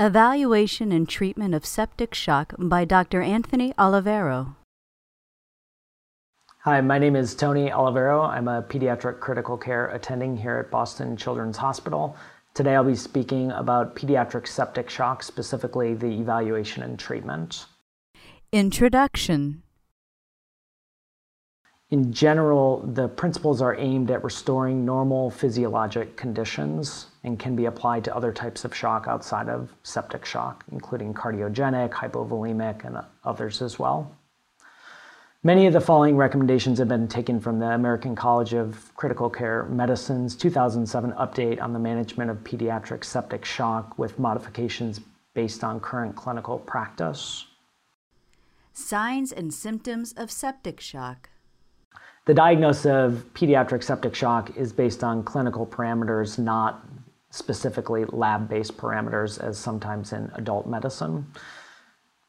Evaluation and Treatment of Septic Shock by Dr. Anthony Olivero. Hi, my name is Tony Olivero. I'm a pediatric critical care attending here at Boston Children's Hospital. Today I'll be speaking about pediatric septic shock, specifically the evaluation and treatment. Introduction In general, the principles are aimed at restoring normal physiologic conditions and can be applied to other types of shock outside of septic shock, including cardiogenic, hypovolemic, and others as well. Many of the following recommendations have been taken from the American College of Critical Care Medicine's 2007 update on the management of pediatric septic shock with modifications based on current clinical practice. Signs and symptoms of septic shock. The diagnosis of pediatric septic shock is based on clinical parameters, not specifically lab-based parameters as sometimes in adult medicine.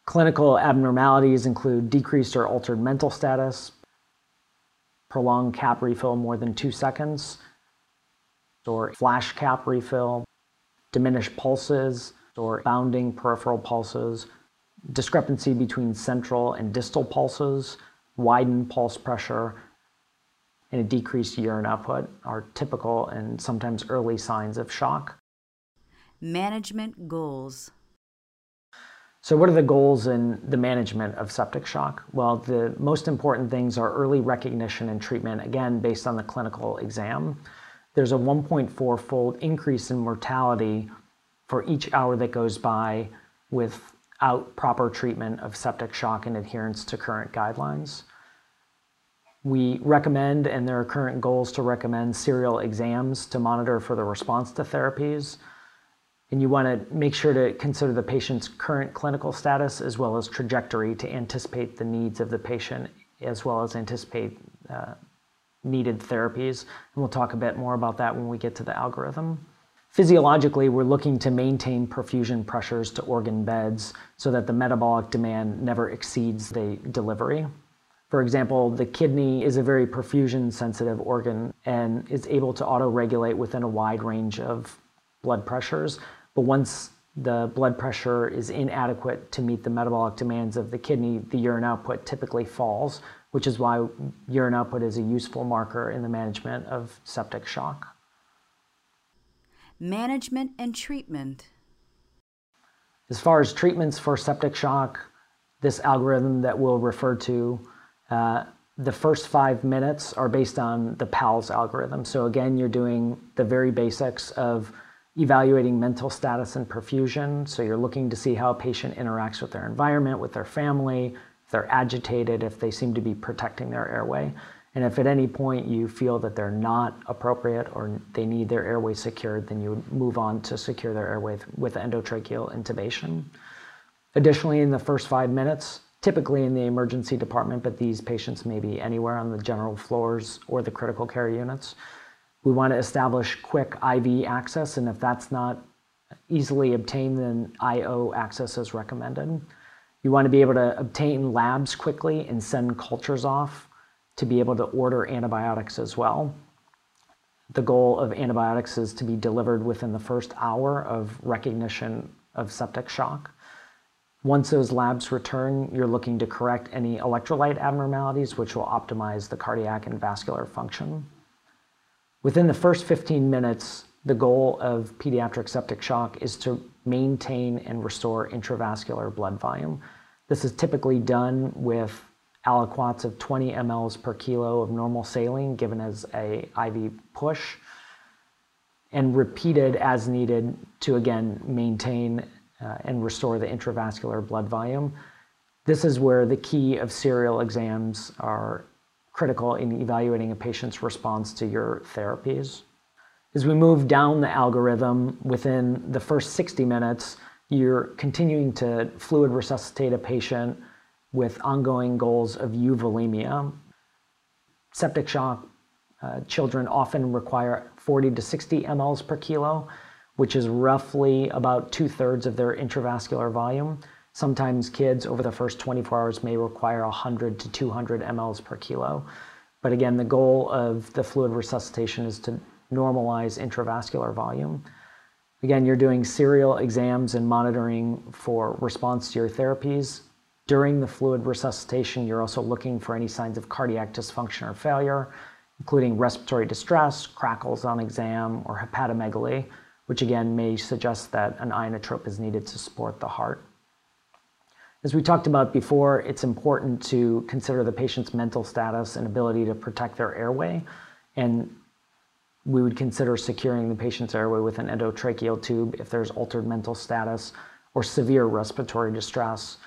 Clinical abnormalities include decreased or altered mental status, prolonged cap refill more than two seconds, or flash cap refill, diminished pulses or bounding peripheral pulses, discrepancy between central and distal pulses, widened pulse pressure, and a decreased urine output are typical and sometimes early signs of shock. Management goals. So, what are the goals in the management of septic shock? Well, the most important things are early recognition and treatment, again, based on the clinical exam. There's a 1.4 fold increase in mortality for each hour that goes by without proper treatment of septic shock and adherence to current guidelines. We recommend, and there are current goals to recommend serial exams to monitor for the response to therapies. And you want to make sure to consider the patient's current clinical status as well as trajectory to anticipate the needs of the patient as well as anticipate uh, needed therapies. And we'll talk a bit more about that when we get to the algorithm. Physiologically, we're looking to maintain perfusion pressures to organ beds so that the metabolic demand never exceeds the delivery. For example, the kidney is a very perfusion sensitive organ and is able to auto regulate within a wide range of blood pressures. But once the blood pressure is inadequate to meet the metabolic demands of the kidney, the urine output typically falls, which is why urine output is a useful marker in the management of septic shock. Management and treatment. As far as treatments for septic shock, this algorithm that we'll refer to uh, the first five minutes are based on the PALS algorithm. So again, you're doing the very basics of evaluating mental status and perfusion. So you're looking to see how a patient interacts with their environment, with their family, if they're agitated, if they seem to be protecting their airway. And if at any point you feel that they're not appropriate or they need their airway secured, then you would move on to secure their airway with endotracheal intubation. Additionally, in the first five minutes, typically in the emergency department, but these patients may be anywhere on the general floors or the critical care units. We want to establish quick IV access, and if that's not easily obtained, then IO access is recommended. You want to be able to obtain labs quickly and send cultures off to be able to order antibiotics as well. The goal of antibiotics is to be delivered within the first hour of recognition of septic shock. Once those labs return, you're looking to correct any electrolyte abnormalities, which will optimize the cardiac and vascular function. Within the first 15 minutes, the goal of pediatric septic shock is to maintain and restore intravascular blood volume. This is typically done with aliquots of 20 mLs per kilo of normal saline given as a IV push and repeated as needed to again maintain uh, and restore the intravascular blood volume. This is where the key of serial exams are critical in evaluating a patient's response to your therapies. As we move down the algorithm, within the first 60 minutes, you're continuing to fluid resuscitate a patient with ongoing goals of euvolemia. Septic shock uh, children often require 40 to 60 mLs per kilo, which is roughly about two thirds of their intravascular volume. Sometimes kids over the first 24 hours may require 100 to 200 mLs per kilo. But again, the goal of the fluid resuscitation is to normalize intravascular volume. Again, you're doing serial exams and monitoring for response to your therapies. During the fluid resuscitation, you're also looking for any signs of cardiac dysfunction or failure, including respiratory distress, crackles on exam, or hepatomegaly, which again may suggest that an inotrope is needed to support the heart. As we talked about before, it's important to consider the patient's mental status and ability to protect their airway. And we would consider securing the patient's airway with an endotracheal tube if there's altered mental status or severe respiratory distress.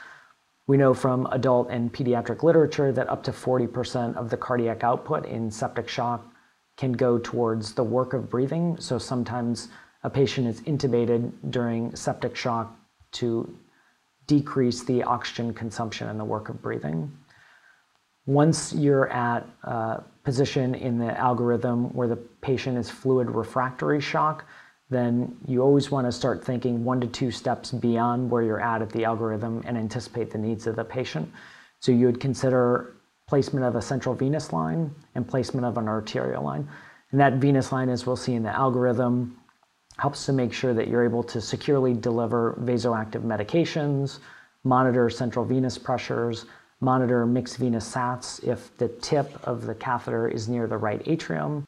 We know from adult and pediatric literature that up to 40% of the cardiac output in septic shock can go towards the work of breathing. So sometimes a patient is intubated during septic shock to decrease the oxygen consumption and the work of breathing. Once you're at a position in the algorithm where the patient is fluid refractory shock, then you always want to start thinking one to two steps beyond where you're at at the algorithm and anticipate the needs of the patient. So you would consider placement of a central venous line and placement of an arterial line. And that venous line, as we'll see in the algorithm, helps to make sure that you're able to securely deliver vasoactive medications, monitor central venous pressures, monitor mixed venous sats if the tip of the catheter is near the right atrium.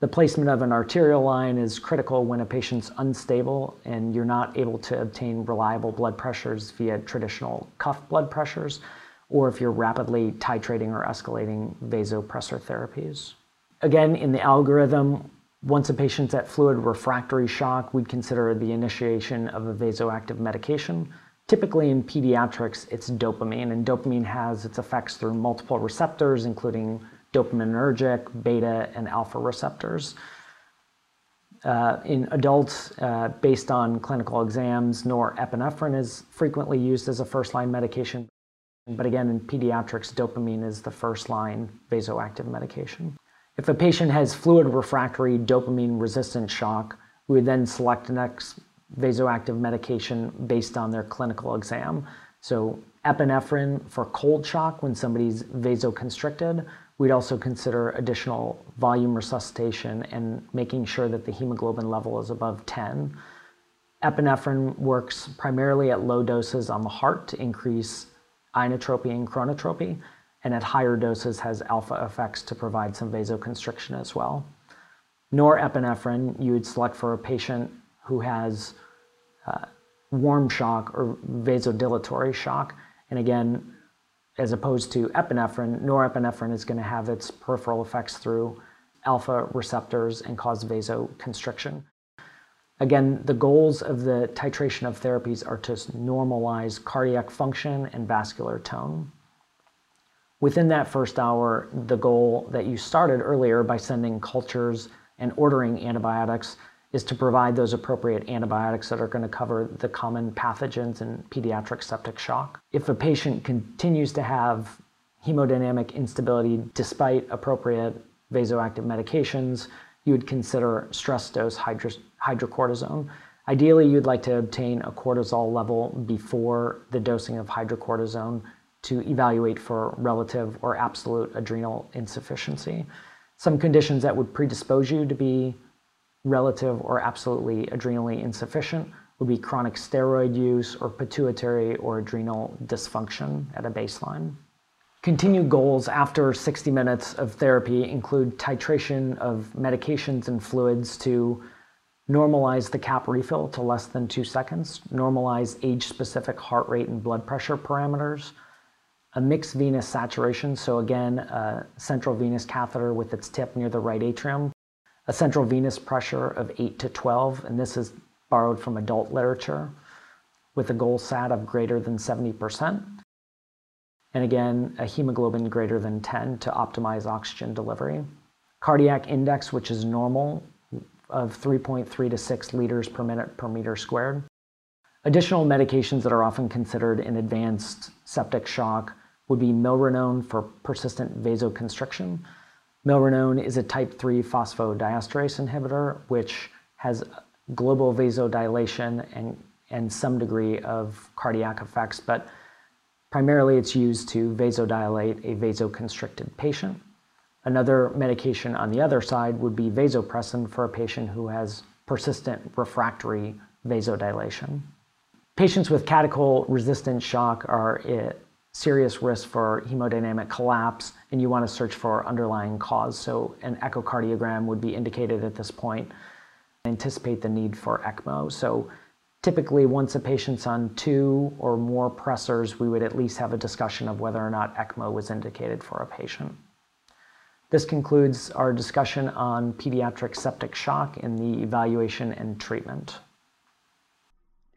The placement of an arterial line is critical when a patient's unstable and you're not able to obtain reliable blood pressures via traditional cuff blood pressures, or if you're rapidly titrating or escalating vasopressor therapies. Again, in the algorithm, once a patient's at fluid refractory shock, we'd consider the initiation of a vasoactive medication. Typically in pediatrics, it's dopamine, and dopamine has its effects through multiple receptors, including dopaminergic, beta, and alpha receptors. Uh, in adults, uh, based on clinical exams, norepinephrine is frequently used as a first line medication. But again, in pediatrics, dopamine is the first line vasoactive medication. If a patient has fluid refractory dopamine resistant shock, we would then select next vasoactive medication based on their clinical exam. So epinephrine for cold shock when somebody's vasoconstricted. We'd also consider additional volume resuscitation and making sure that the hemoglobin level is above 10. Epinephrine works primarily at low doses on the heart to increase inotropy and chronotropy and at higher doses has alpha effects to provide some vasoconstriction as well. Norepinephrine, you would select for a patient who has uh, warm shock or vasodilatory shock. And again, as opposed to epinephrine, norepinephrine is going to have its peripheral effects through alpha receptors and cause vasoconstriction. Again, the goals of the titration of therapies are to normalize cardiac function and vascular tone. Within that first hour, the goal that you started earlier by sending cultures and ordering antibiotics is to provide those appropriate antibiotics that are going to cover the common pathogens in pediatric septic shock. If a patient continues to have hemodynamic instability despite appropriate vasoactive medications, you would consider stress dose hydro- hydrocortisone. Ideally, you'd like to obtain a cortisol level before the dosing of hydrocortisone to evaluate for relative or absolute adrenal insufficiency. Some conditions that would predispose you to be relative or absolutely adrenally insufficient would be chronic steroid use or pituitary or adrenal dysfunction at a baseline. Continued goals after 60 minutes of therapy include titration of medications and fluids to normalize the cap refill to less than two seconds, normalize age specific heart rate and blood pressure parameters, a mixed venous saturation, so again, a central venous catheter with its tip near the right atrium, a central venous pressure of 8 to 12, and this is borrowed from adult literature, with a goal SAT of greater than 70%, and again, a hemoglobin greater than 10 to optimize oxygen delivery. Cardiac index, which is normal, of 3.3 to 6 liters per minute per meter squared. Additional medications that are often considered in advanced septic shock would be milrinone for persistent vasoconstriction. Milrinone is a type 3 phosphodiesterase inhibitor, which has global vasodilation and, and some degree of cardiac effects, but primarily it's used to vasodilate a vasoconstricted patient. Another medication on the other side would be vasopressin for a patient who has persistent refractory vasodilation. Patients with catechol resistant shock are at serious risk for hemodynamic collapse, and you want to search for underlying cause. So, an echocardiogram would be indicated at this point. Anticipate the need for ECMO. So, typically, once a patient's on two or more pressors, we would at least have a discussion of whether or not ECMO was indicated for a patient. This concludes our discussion on pediatric septic shock in the evaluation and treatment.